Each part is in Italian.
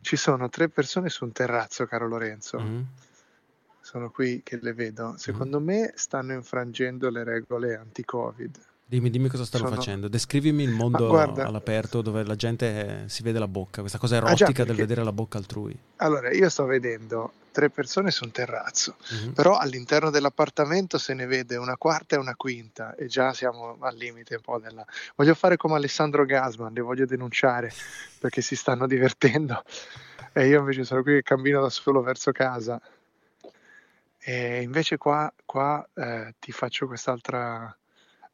ci sono tre persone su un terrazzo, caro Lorenzo. Mm. Sono qui che le vedo. Secondo me stanno infrangendo le regole anti-Covid. Dimmi, dimmi cosa stanno Sono- facendo. Descrivimi il mondo guarda- all'aperto dove la gente si vede la bocca, questa cosa Ah, già, erotica del perché- vedere la bocca altrui. Allora, io sto vedendo tre persone su un terrazzo, Mhm. però all'interno dell'appartamento se ne vede una quarta e una quinta e già siamo al limite un po' della... Voglio fare come Alessandro Gasman, li voglio denunciare perché si stanno divertendo e io invece sono qui che cammino da solo verso casa. E invece qua, qua, eh, ti faccio quest'altra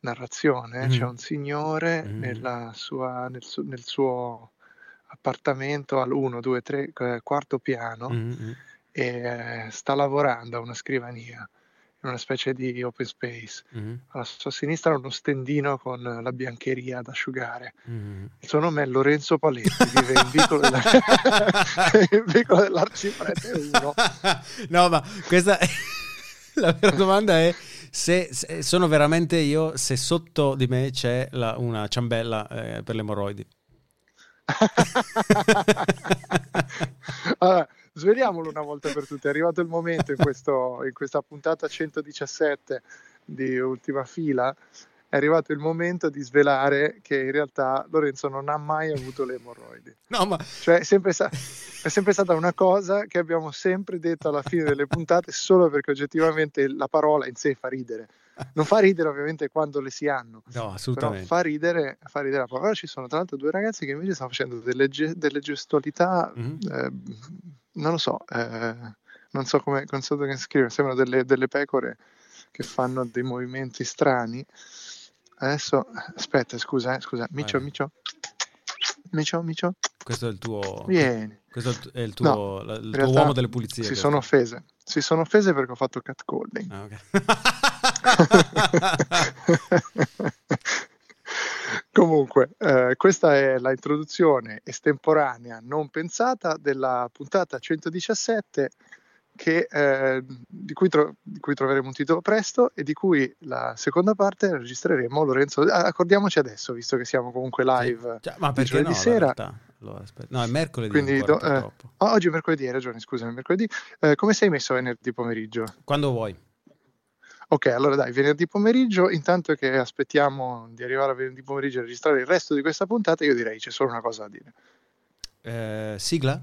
narrazione. Mhm. C'è un signore Mhm. nella sua- nel, su- nel suo appartamento al 1, 2, 3, quarto piano Mhm. E eh, sta lavorando a una scrivania in una specie di open space. Mhm. Alla sua sinistra uno stendino con la biancheria ad asciugare. Mhm. Il suo nome è Lorenzo Paletti, vive in vicolo, della... in vicolo dell'Arciprete 1. no, ma questa la vera domanda è se, se sono veramente io, se sotto di me c'è la- una ciambella eh, per le emorroidi. Sveliamolo una volta per tutte. È arrivato il momento in, questo- in questa puntata 117 di Ultima Fila. È arrivato il momento di svelare che in realtà Lorenzo non ha mai avuto le emorroidi. No, ma Cioè, è sempre, sta- è sempre stata una cosa che abbiamo sempre detto alla fine delle puntate, solo perché oggettivamente la parola in sé fa ridere. Non fa ridere, ovviamente, quando le si hanno, no, però assolutamente. fa ridere, fa ridere la parola. Ci sono tra l'altro due ragazzi che invece stanno facendo delle, ge- delle gestualità, Mhm. eh, non lo so, eh, non so come, non so scrivere, sembrano delle, delle pecore che fanno dei movimenti strani. Adesso, aspetta, scusa, eh, scusa, Micio, Vai. Micio, Micio, Micio, Questo è il tuo, vieni. questo è il tuo, la- il tuo uomo delle pulizie. Si questo. sono offese. Si sono offese perché ho fatto catcalling. Ah, ok. Comunque, eh, questa è la introduzione estemporanea, non pensata, della puntata 117 che, eh, di, cui tro- di cui troveremo un titolo presto e di cui la seconda parte la registreremo. Lorenzo, ah, accordiamoci adesso, visto che siamo comunque live. Cioè, ma perché no? sera. Allora. No, è mercoledì. Quindi do- eh, oggi è mercoledì, hai ragione, scusami, mercoledì. Eh, come sei messo venerdì pomeriggio? Quando vuoi. Ok, allora dai, venerdì pomeriggio, intanto che aspettiamo di arrivare a venerdì pomeriggio a registrare il resto di questa puntata, io direi c'è solo una cosa da dire. Eh, sigla?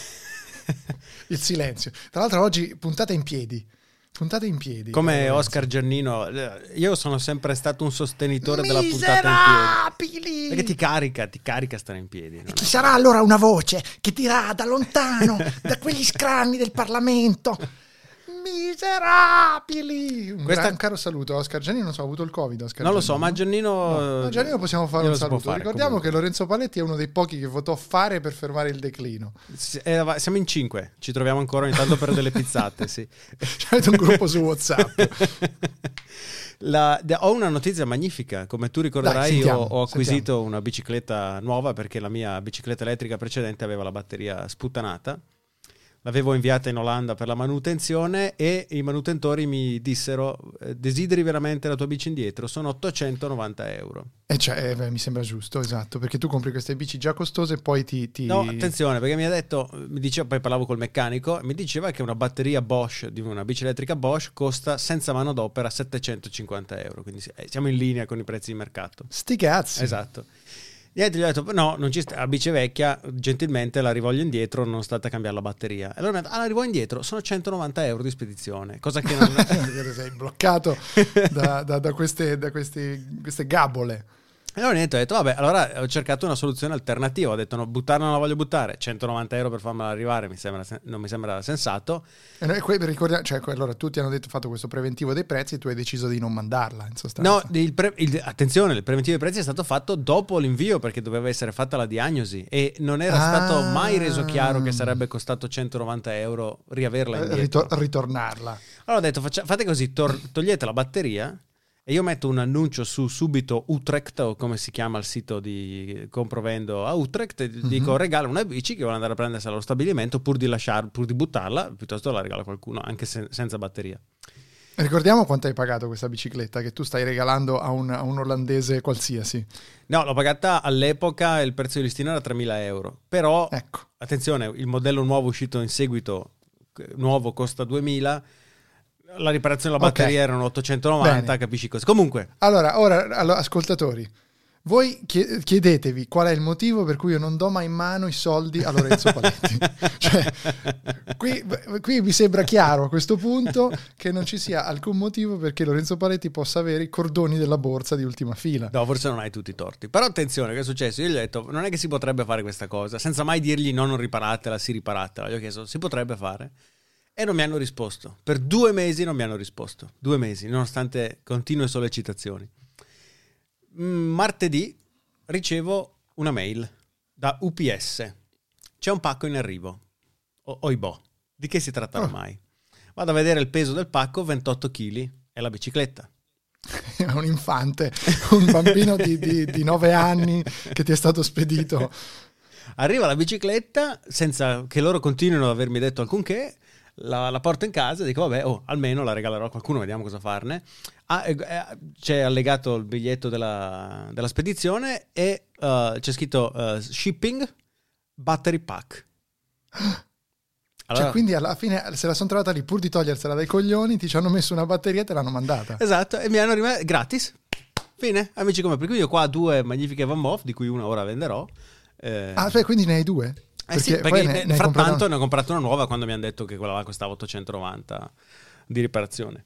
Il silenzio. Tra l'altro oggi puntata in piedi. Puntata in piedi. Come. Oscar Giannino, eh, io sono sempre stato un sostenitore della puntata in piedi. Perché ti carica, ti carica stare in piedi. E chi è- sarà allora una voce che dirà da lontano, da quegli scranni del Parlamento? Miserabili! Un, Questa- gran- un caro saluto Oscar Giannino, non so, ha avuto il Covid Oscar Non lo so, Giannino? ma Giannino... No, a Giannino possiamo fare un saluto. fare, Ricordiamo comunque. che Lorenzo Paletti è uno dei pochi che votò fare per fermare il declino. S- eh, siamo in cinque, ci troviamo ancora ogni tanto per delle pizzate, sì. Avete un gruppo su WhatsApp. La- ho una notizia magnifica, come tu ricorderai Dai, sentiamo, io ho acquisito sentiamo. una bicicletta nuova perché la mia bicicletta elettrica precedente aveva la batteria sputtanata. L'avevo inviata in Olanda per la manutenzione e i manutentori mi dissero eh, desideri veramente la tua bici indietro? Sono 890 euro. E cioè, eh, beh, mi sembra giusto, esatto, perché tu compri queste bici già costose e poi ti... ti- No, attenzione, perché mi ha detto, mi diceva, poi parlavo col meccanico, mi diceva che una batteria Bosch di una bici elettrica Bosch costa senza manodopera 750 euro, quindi eh, siamo in linea con i prezzi di mercato. Sti cazzi. Esatto. Niente, gli ho detto, no, non ci sta, la bici è vecchia, gentilmente la rivoglio indietro, non state a cambiare la batteria. E allora mi ha detto, ah, la rivoglio indietro, sono 190 euro di spedizione, cosa che non... Sei bloccato da, da- da queste, da questi- queste gabole. E allora niente, ho detto, vabbè, allora ho cercato una soluzione alternativa, ho detto, no, buttarla non la voglio buttare, 190 euro per farmela arrivare mi sembra non mi sembra sensato. E noi que- ricordiamo- cioè, allora tutti hanno detto fatto questo preventivo dei prezzi, tu hai deciso di non mandarla in sostanza. No, il pre- il- attenzione, il preventivo dei prezzi è stato fatto dopo l'invio perché doveva essere fatta la diagnosi e non era Ah. stato mai reso chiaro che sarebbe costato 190 euro riaverla Eh, indietro. ritor- ritornarla. Allora ho detto, faccia- fate così, tor- togliete la batteria e io metto un annuncio su subito Utrecht o come si chiama il sito di comprovendo a Utrecht e Mhm. dico regala una bici che vuole andare a prendersi allo stabilimento pur di lasciar, pur di buttarla, piuttosto la regala a qualcuno anche se- senza batteria. Ricordiamo quanto hai pagato questa bicicletta che tu stai regalando a un, a un olandese qualsiasi. No, l'ho pagata all'epoca, il prezzo di listino era 3.000 euro, però Ecco. attenzione, il modello nuovo uscito in seguito, nuovo costa 2.000, la riparazione della batteria erano 890, Bene. capisci cosa. Comunque, Allora, ora, allo- ascoltatori, voi chie- chiedetevi qual è il motivo per cui io non do mai in mano i soldi a Lorenzo Paletti. cioè, qui, qui mi sembra chiaro a questo punto che non ci sia alcun motivo perché Lorenzo Paletti possa avere i cordoni della borsa di ultima fila. No, forse non hai tutti i torti. Però attenzione, che è successo? Io gli ho detto, non è che si potrebbe fare questa cosa, senza mai dirgli no, non riparatela, sì, riparatela. Gli ho chiesto, si potrebbe fare? E non mi hanno risposto. Per due mesi non mi hanno risposto. Due mesi, nonostante continue sollecitazioni. Mm, Martedì ricevo una mail da UPS. C'è un pacco in arrivo. O- oibò. Di che si tratta Oh. ormai? Vado a vedere il peso del pacco, 28 kg, è la bicicletta. È un infante, un bambino di, di, di 9 anni che ti è stato spedito. Arriva la bicicletta senza che loro continuino ad avermi detto alcunché. La, la porto in casa e dico, vabbè, oh, almeno la regalerò a qualcuno, vediamo cosa farne. Ah, eh, c'è allegato il biglietto della, della spedizione e eh, c'è scritto eh, shipping battery pack. Allora- Cioè, quindi alla fine se la sono trovata lì pur di togliersela dai coglioni, ti ci hanno messo una batteria e te l'hanno mandata. Esatto, e mi hanno rimesso gratis. Fine, amici come per cui io qua ho due magnifiche Van Moff, di cui una ora venderò. Eh, Ah, beh, quindi ne hai due? Eh sì, perché ne- ne- frattanto ne ho comprato una nuova quando mi hanno detto che quella là costava 890 di riparazione.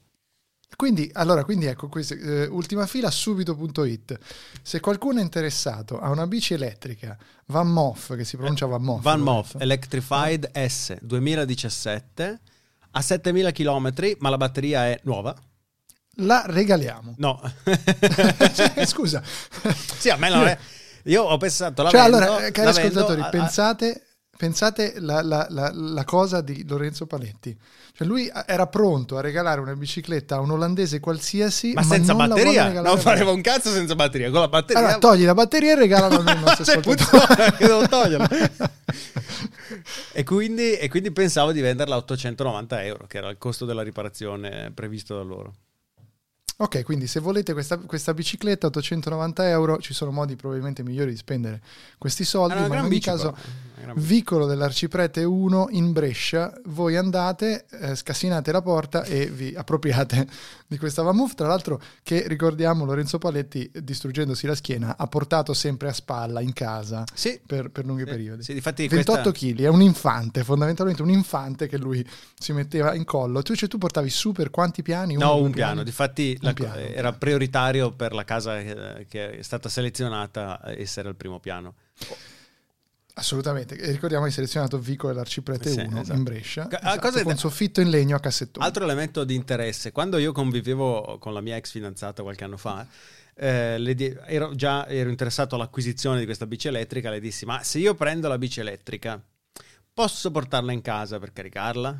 Quindi, allora, quindi ecco, questo, eh, ultima fila subito.it. Se qualcuno è interessato a una bici elettrica Van Moff, che si pronuncia Van Moff. Van Moff Electrified S 2017 a 7000 km, ma la batteria è nuova. la regaliamo. No. Cioè, Scusa. sì, a me non è. Io ho pensato la Cioè, vendo, allora, eh, cari la ascoltatori, a- pensate, pensate la, la- la- la cosa di Lorenzo Paletti. Cioè, lui era pronto a regalare una bicicletta a un olandese qualsiasi, ma senza non batteria, non a faremo me. un cazzo senza batteria. Con la batteria Allora, togli la batteria e regalala al nostro Cioè, ascoltatore. che devo toglierla. e, quindi, e quindi pensavo di venderla a 890 euro, che era il costo della riparazione previsto da loro. Ok, quindi se volete questa, questa bicicletta 890 euro, ci sono modi probabilmente migliori di spendere questi soldi, ma in ogni caso bici. vicolo dell'Arciprete 1 in Brescia, voi andate, eh, scassinate la porta e vi appropriate di questa Vamoof, tra l'altro che ricordiamo Lorenzo Paletti distruggendosi la schiena ha portato sempre a spalla in casa Sì, per, per lunghi Sì, periodi. sì, difatti 28 questa- kg, è un infante, fondamentalmente un infante che lui si metteva in collo. Tu, cioè, tu portavi su per quanti piani? Uno, No, un piani? piano. Difatti Un la- piano, eh, un era prioritario per la casa che, che è stata selezionata essere al primo piano. Assolutamente, e ricordiamo hai selezionato Vico dell'Arciprete Sì, 1 esatto. in Brescia, esatto, con da- soffitto in legno a cassettone. Altro elemento di interesse, quando io convivevo con la mia ex fidanzata qualche anno fa, eh, di- ero già ero interessato all'acquisizione di questa bici elettrica, le dissi, ma se io prendo la bici elettrica, posso portarla in casa per caricarla?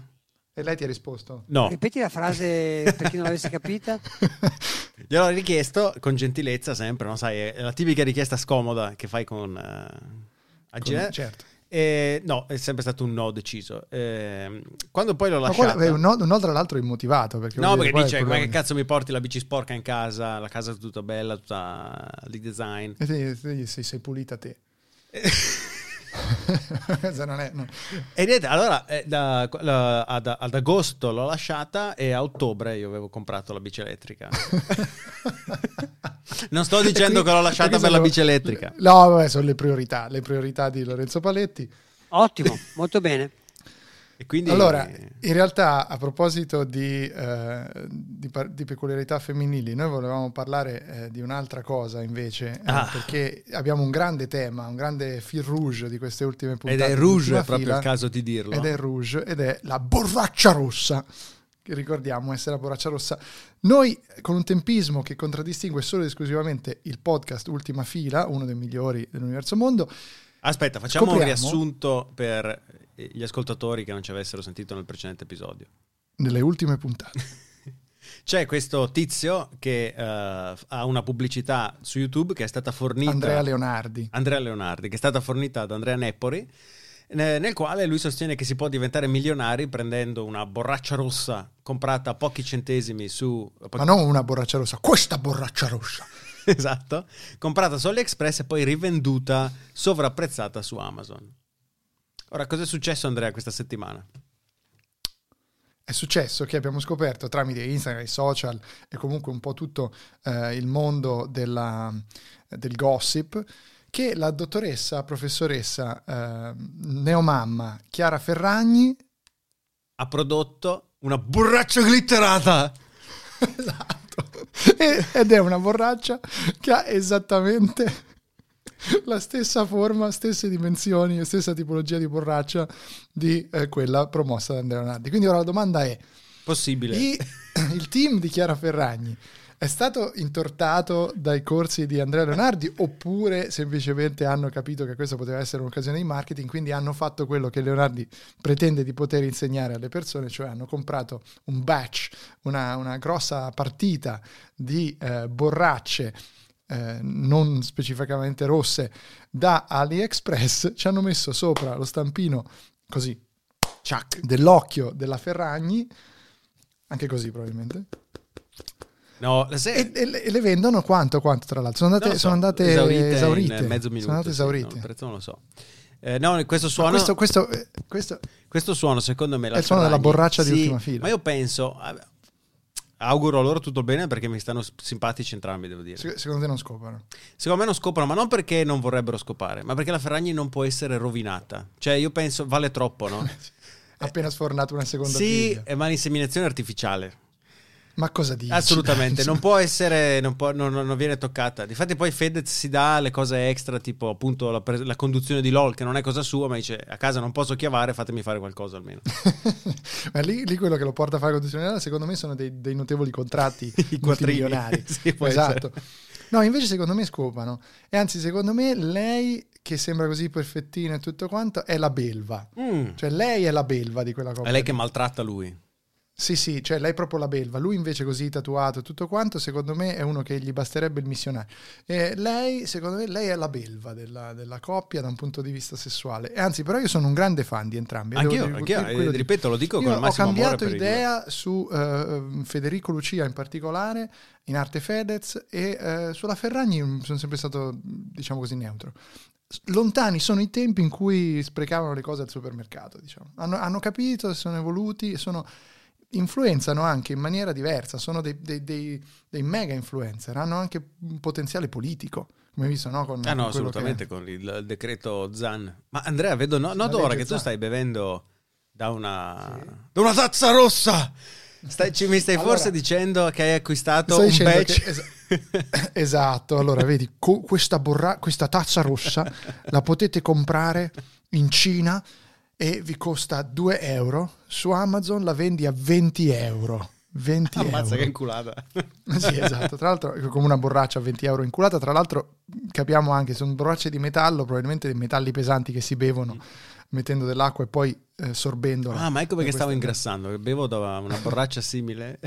E lei ti ha risposto? No, Ripeti la frase per chi non l'avesse capita. gliel'ho richiesto con gentilezza sempre, no? Sai, è la tipica richiesta scomoda che fai con... eh, a Con- Gene- certo. Eh, no, è sempre stato un no deciso. Eh, quando poi l'ho qual- beh, un, no, un no, tra l'altro immotivato. Perché No, perché dice, ma che cazzo mi porti la bici sporca in casa, la casa è tutta bella, tutta di design. E te- te- sei, sei pulita te. È, no. E niente, allora eh, da- la- ad, ad agosto l'ho lasciata e a ottobre io avevo comprato la bici elettrica. non sto dicendo qui- che l'ho lasciata per la sono- bici elettrica. No, vabbè, sono le priorità, le priorità di Lorenzo Paletti. Ottimo, molto bene. Quindi Allora, in realtà a proposito di, eh, di par- di peculiarità femminili, noi volevamo parlare eh, di un'altra cosa invece, eh, Ah. perché abbiamo un grande tema, un grande fil rouge di queste ultime ed puntate. è rouge, è proprio fila, il caso di dirlo. Ed è rouge, ed è la borraccia rossa, che ricordiamo essere la borraccia rossa. Noi, con un tempismo che contraddistingue solo ed esclusivamente il podcast Ultima Fila, uno dei migliori dell'universo mondo, Aspetta, facciamo Scopriamo- un riassunto per gli ascoltatori che non ci avessero sentito nel precedente episodio. nelle ultime puntate. C'è questo tizio che eh, ha una pubblicità su YouTube che è stata fornita Andrea Leonardi. Andrea Leonardi, che è stata fornita da Andrea Neppori, ne- nel quale lui sostiene che si può diventare milionari prendendo una borraccia rossa comprata a pochi centesimi su... Ma non una borraccia rossa, questa borraccia rossa. esatto, comprata su AliExpress e poi rivenduta sovrapprezzata su Amazon. Ora, cosa è successo Andrea questa settimana? È successo che abbiamo scoperto tramite Instagram, i social e comunque un po' tutto eh, il mondo della- del gossip che la dottoressa, professoressa eh, neomamma Chiara Ferragni Ha prodotto una borraccia glitterata! Esatto. Ed è una borraccia che ha esattamente la stessa forma, stesse dimensioni e stessa tipologia di borraccia di eh, quella promossa da Andrea Leonardi. Quindi ora la domanda è, Possibile. i- il team di Chiara Ferragni è stato intortato dai corsi di Andrea Leonardi oppure semplicemente hanno capito che questa poteva essere un'occasione di marketing, quindi hanno fatto quello che Leonardi pretende di poter insegnare alle persone, cioè hanno comprato un batch, una, una grossa partita di eh, borracce eh, non specificamente rosse da AliExpress, ci hanno messo sopra lo stampino così Ciac. dell'occhio della Ferragni, anche così probabilmente. No, se- E, e le- e le vendono quanto? Quanto tra l'altro? Sono andate, so, sono andate esaurite, esaurite. in mezzo minuto. Sono andate sì, esaurite. no, il prezzo non lo so. Eh, no, questo suono, questo, questo, eh, questo- questo suono, secondo me, È il suono della borraccia di Sì, ultima fila. Ma io penso, auguro loro tutto il bene perché mi stanno simpatici entrambi, devo dire. se- secondo te non scopano? Secondo me non scoprono, ma non perché non vorrebbero scopare, ma perché la Ferragni non può essere rovinata. Cioè, io penso, vale troppo, no? Appena sfornato una seconda sì, figlia. eh, ma l'inseminazione artificiale. Ma cosa dici? Assolutamente, non può essere, non, può- non- non viene toccata. Difatti, poi Fedez si dà le cose extra, tipo appunto la, la conduzione di LOL, che non è cosa sua, ma dice a casa non posso chiavare, fatemi fare qualcosa almeno. Ma lì, lì quello che lo porta a fare condizionale, secondo me, sono dei, dei notevoli contratti I quattrini. multimilionari. Sì, esatto. essere. No, invece secondo me scopano. E anzi, secondo me lei, che sembra così perfettina e tutto quanto, è la belva. Mm. Cioè lei è la belva di quella coppia. È lei che maltratta lui. Sì, sì, cioè lei è proprio la belva. Lui invece così tatuato e tutto quanto, secondo me è uno che gli basterebbe il missionario. E lei, secondo me, lei è la belva della, della coppia da un punto di vista sessuale. E anzi, però io sono un grande fan di entrambi. Devo Anch'io, dire- anch'io, quello eh, di- ripeto, lo dico Io con il ho massimo amore cambiato idea su eh, Federico Lucia in particolare, in arte Fedez, e eh, sulla Ferragni mm, sono sempre stato, diciamo così, neutro. Lontani sono i tempi in cui sprecavano le cose al supermercato, diciamo. Hanno, hanno capito, sono evoluti, sono, influenzano anche in maniera diversa, sono dei, dei- dei- dei mega influencer, hanno anche un potenziale politico, come visto, no? Con, Ah no, assolutamente, con il, il decreto Zan. Ma Andrea, vedo, no, noto ora che tu Zan. stai bevendo da una, da una tazza rossa. Stai- ci- mi stai Allora- forse dicendo che hai acquistato un batch? che- es- esatto, allora vedi, co- questa, borra- questa tazza rossa la potete comprare in Cina e vi costa 2 euro, su Amazon la vendi a 20 euro. 20 Ammazza euro. che inculata. Sì, esatto. Tra l'altro, come una borraccia a 20 euro inculata. Tra l'altro, capiamo anche, sono borracce di metallo, probabilmente dei metalli pesanti che si bevono mettendo dell'acqua e poi eh, sorbendo. Ah, ma ecco perché stavo ingrassando, bevo da una borraccia simile.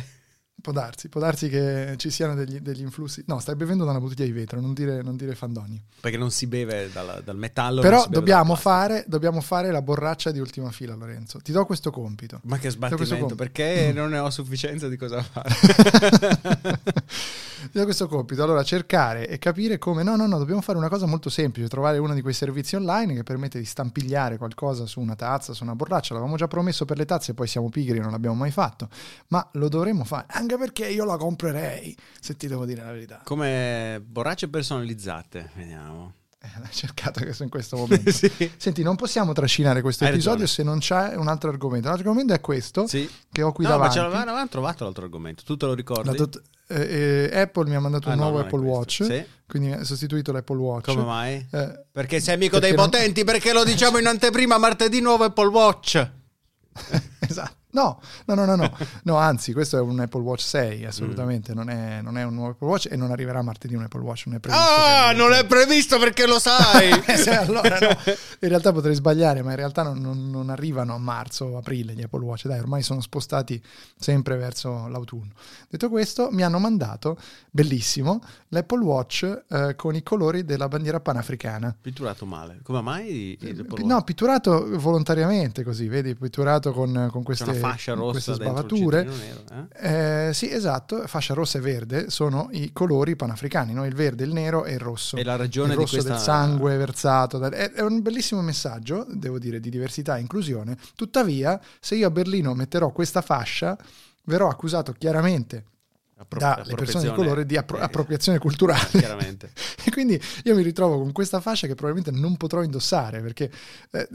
Può darsi, può darsi che ci siano degli, degli influssi. No, stai bevendo da una bottiglia di vetro, non dire, non dire fandoni. Perché non si beve dal, dal metallo. Però dobbiamo fare, dobbiamo fare la borraccia di ultima fila, Lorenzo. Ti do questo compito. Ma che sbattimento, perché non ne ho sufficienza di cosa fare. do questo compito. Allora, cercare e capire come. No, no, no, dobbiamo fare una cosa molto semplice: trovare uno di quei servizi online che permette di stampigliare qualcosa su una tazza, su una borraccia. L'avevamo già promesso per le tazze, poi siamo pigri non l'abbiamo mai fatto. Ma lo dovremmo fare anche perché io la comprerei. Se ti devo dire la verità. Come borracce personalizzate, vediamo. Eh, l'hai cercato adesso in questo momento. sì. Senti, non possiamo trascinare questo Hai episodio ragione. se non c'è un altro argomento. L'altro argomento è questo Sì. che ho qui no, ma davanti. ce l'avevamo avevamo trovato l'altro argomento. Tu te lo ricordi? Dot- eh, eh, Apple mi ha mandato Ah, un no, nuovo Apple. Watch, Sì. quindi ha sostituito l'Apple Watch. Come mai? Eh, Perché sei amico Perché dei non- potenti, perché lo diciamo in anteprima martedì nuovo Apple Watch. esatto. No, no, no, no, no. No, anzi, questo è un Apple Watch 6, Mm. assolutamente. Non, è, non è un nuovo Apple Watch e non arriverà martedì un Apple Watch. Non è previsto Ah, non è previsto perché lo sai. Eh, allora no. In realtà potrei sbagliare, ma in realtà non, non- non arrivano a marzo o aprile gli Apple Watch. Dai, ormai sono spostati sempre verso l'autunno. Detto questo, mi hanno mandato, bellissimo, l'Apple Watch eh, con i colori della bandiera panafricana. Pitturato male. Come mai? Apple No, pitturato volontariamente così, vedi, pitturato con, con queste, fascia rossa queste sbavature. nero, eh? Eh, sì, esatto, fascia rossa e verde sono i colori panafricani, no? il verde, il nero e il rosso. E la ragione il rosso questa del sangue versato. da- È, è un bellissimo messaggio, devo dire, di diversità e inclusione. Tuttavia, se io a Berlino metterò questa fascia, verrò accusato chiaramente Appro- dalle persone di colore di appro- appropriazione culturale. Chiaramente. E quindi io mi ritrovo con questa fascia che probabilmente non potrò indossare perché eh,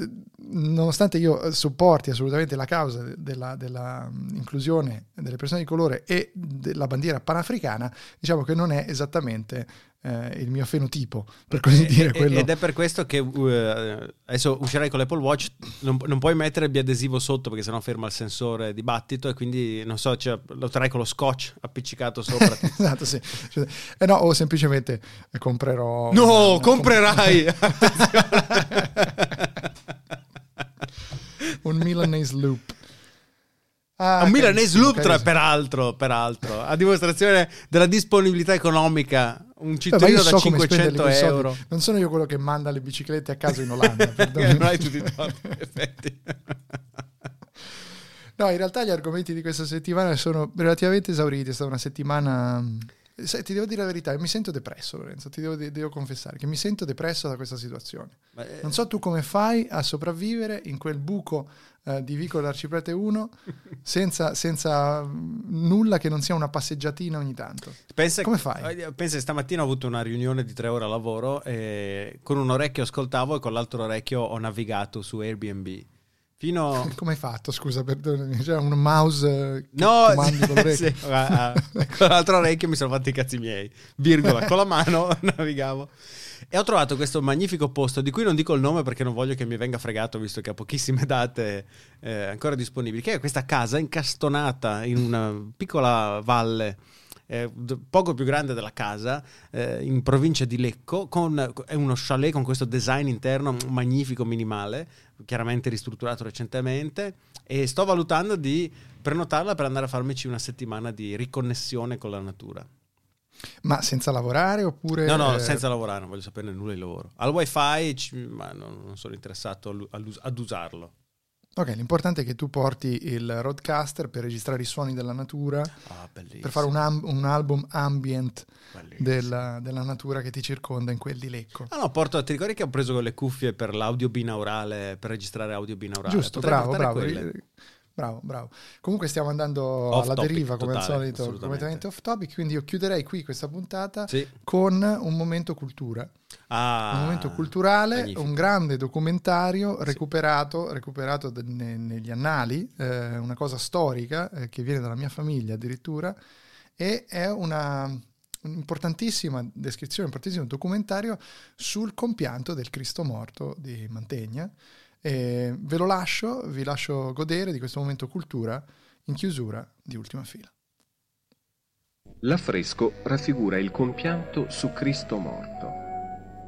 nonostante io supporti assolutamente la causa de- della, della, inclusione delle persone di colore e della bandiera panafricana, diciamo che non è esattamente eh, il mio fenotipo, per così dire. E- quello... Ed è per questo che uh, adesso uscirai con l'Apple Watch, non, non puoi mettere il biadesivo sotto perché sennò ferma il sensore di battito e quindi non so, cioè, lo terrai con lo scotch appiccicato sopra. esatto, sì. Cioè, eh no, o semplicemente comprerò... no, una- comprerai! un Milanese Loop. Ah, un Milanese Loop, peraltro, peraltro, a dimostrazione della disponibilità economica. Un Beh, cittadino so da come spenderli 500 quei soldi. euro. Non sono io quello che manda le biciclette a caso in Olanda. perdonami. non hai tutti i torti, effetti. No, in realtà gli argomenti di questa settimana sono relativamente esauriti. È stata una settimana. Sai, ti devo dire la verità, mi sento depresso, Lorenzo. Ti devo, devo confessare che mi sento depresso da questa situazione. Ma, eh, Non so tu come fai a sopravvivere in quel buco eh, di Vico d'Arciprete 1 senza, senza mm, nulla che non sia una passeggiatina ogni tanto. Pensa, Come fai? eh, Pensa che stamattina ho avuto una riunione di tre ore a lavoro e con un orecchio ascoltavo e con l'altro orecchio ho navigato su Airbnb. Fino... Come hai fatto? Scusa, perdonami. C'è un mouse No, sì, ah, con l'altro orecchio mi sono fatti i cazzi miei. Virgola, con la mano navigavo. E ho trovato questo magnifico posto di cui non dico il nome perché non voglio che mi venga fregato visto che ha pochissime date eh, ancora disponibili, che è questa casa incastonata in una piccola valle eh, poco più grande della casa eh, in provincia di Lecco con, è uno chalet con questo design interno magnifico minimale chiaramente ristrutturato recentemente e sto valutando di prenotarla per andare a farmici una settimana di riconnessione con la natura. Ma senza lavorare oppure... no no eh, senza lavorare non voglio saperne nulla di lavoro. Al wifi ci- ma non, non sono interessato ad usarlo Ok, l'importante è che tu porti il roadcaster per registrare i suoni della natura, ah per fare un, am- un album ambient della, della natura che ti circonda in quel di Lecco. Ah no, porto, ti ricordi che ho preso le cuffie per l'audio binaurale, per registrare audio binaurale? Giusto, Potrei bravo, bravo. quelle. Bravo, bravo. Comunque stiamo andando Off alla topic, deriva come totale, al solito, completamente off topic, quindi io chiuderei qui questa puntata Sì. con un momento cultura. Ah, un momento culturale, magnifico. un grande documentario recuperato, recuperato ne- negli annali, eh, una cosa storica eh, che viene dalla mia famiglia addirittura, e è una un'importantissima descrizione, un importantissimo documentario sul compianto del Cristo morto di Mantegna. E ve lo lascio, vi lascio godere di questo momento cultura in chiusura di ultima fila. L'affresco raffigura il compianto su Cristo morto.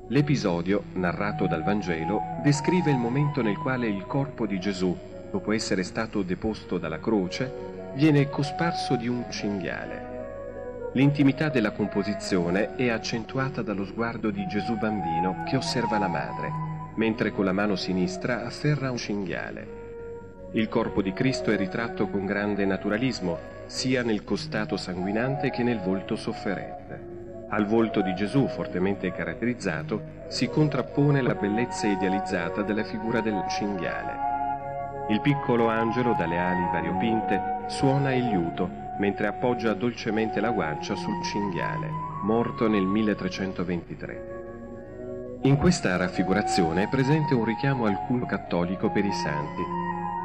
L'episodio, narrato dal Vangelo, descrive il momento nel quale il corpo di Gesù, dopo essere stato deposto dalla croce, viene cosparso di un cinghiale. L'intimità della composizione è accentuata dallo sguardo di Gesù bambino che osserva la madre, mentre con la mano sinistra afferra un cinghiale. Il corpo di Cristo è ritratto con grande naturalismo, sia nel costato sanguinante che nel volto sofferente. Al volto di Gesù, fortemente caratterizzato, si contrappone la bellezza idealizzata della figura del cinghiale. Il piccolo angelo dalle ali variopinte suona il liuto mentre appoggia dolcemente la guancia sul cinghiale, morto nel 1323. In questa raffigurazione è presente un richiamo al culto cattolico per i santi.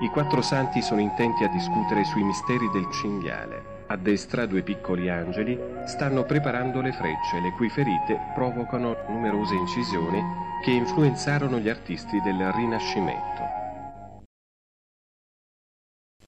I quattro santi sono intenti a discutere sui misteri del cinghiale. A destra due piccoli angeli stanno preparando le frecce, le cui ferite provocano numerose incisioni che influenzarono gli artisti del Rinascimento.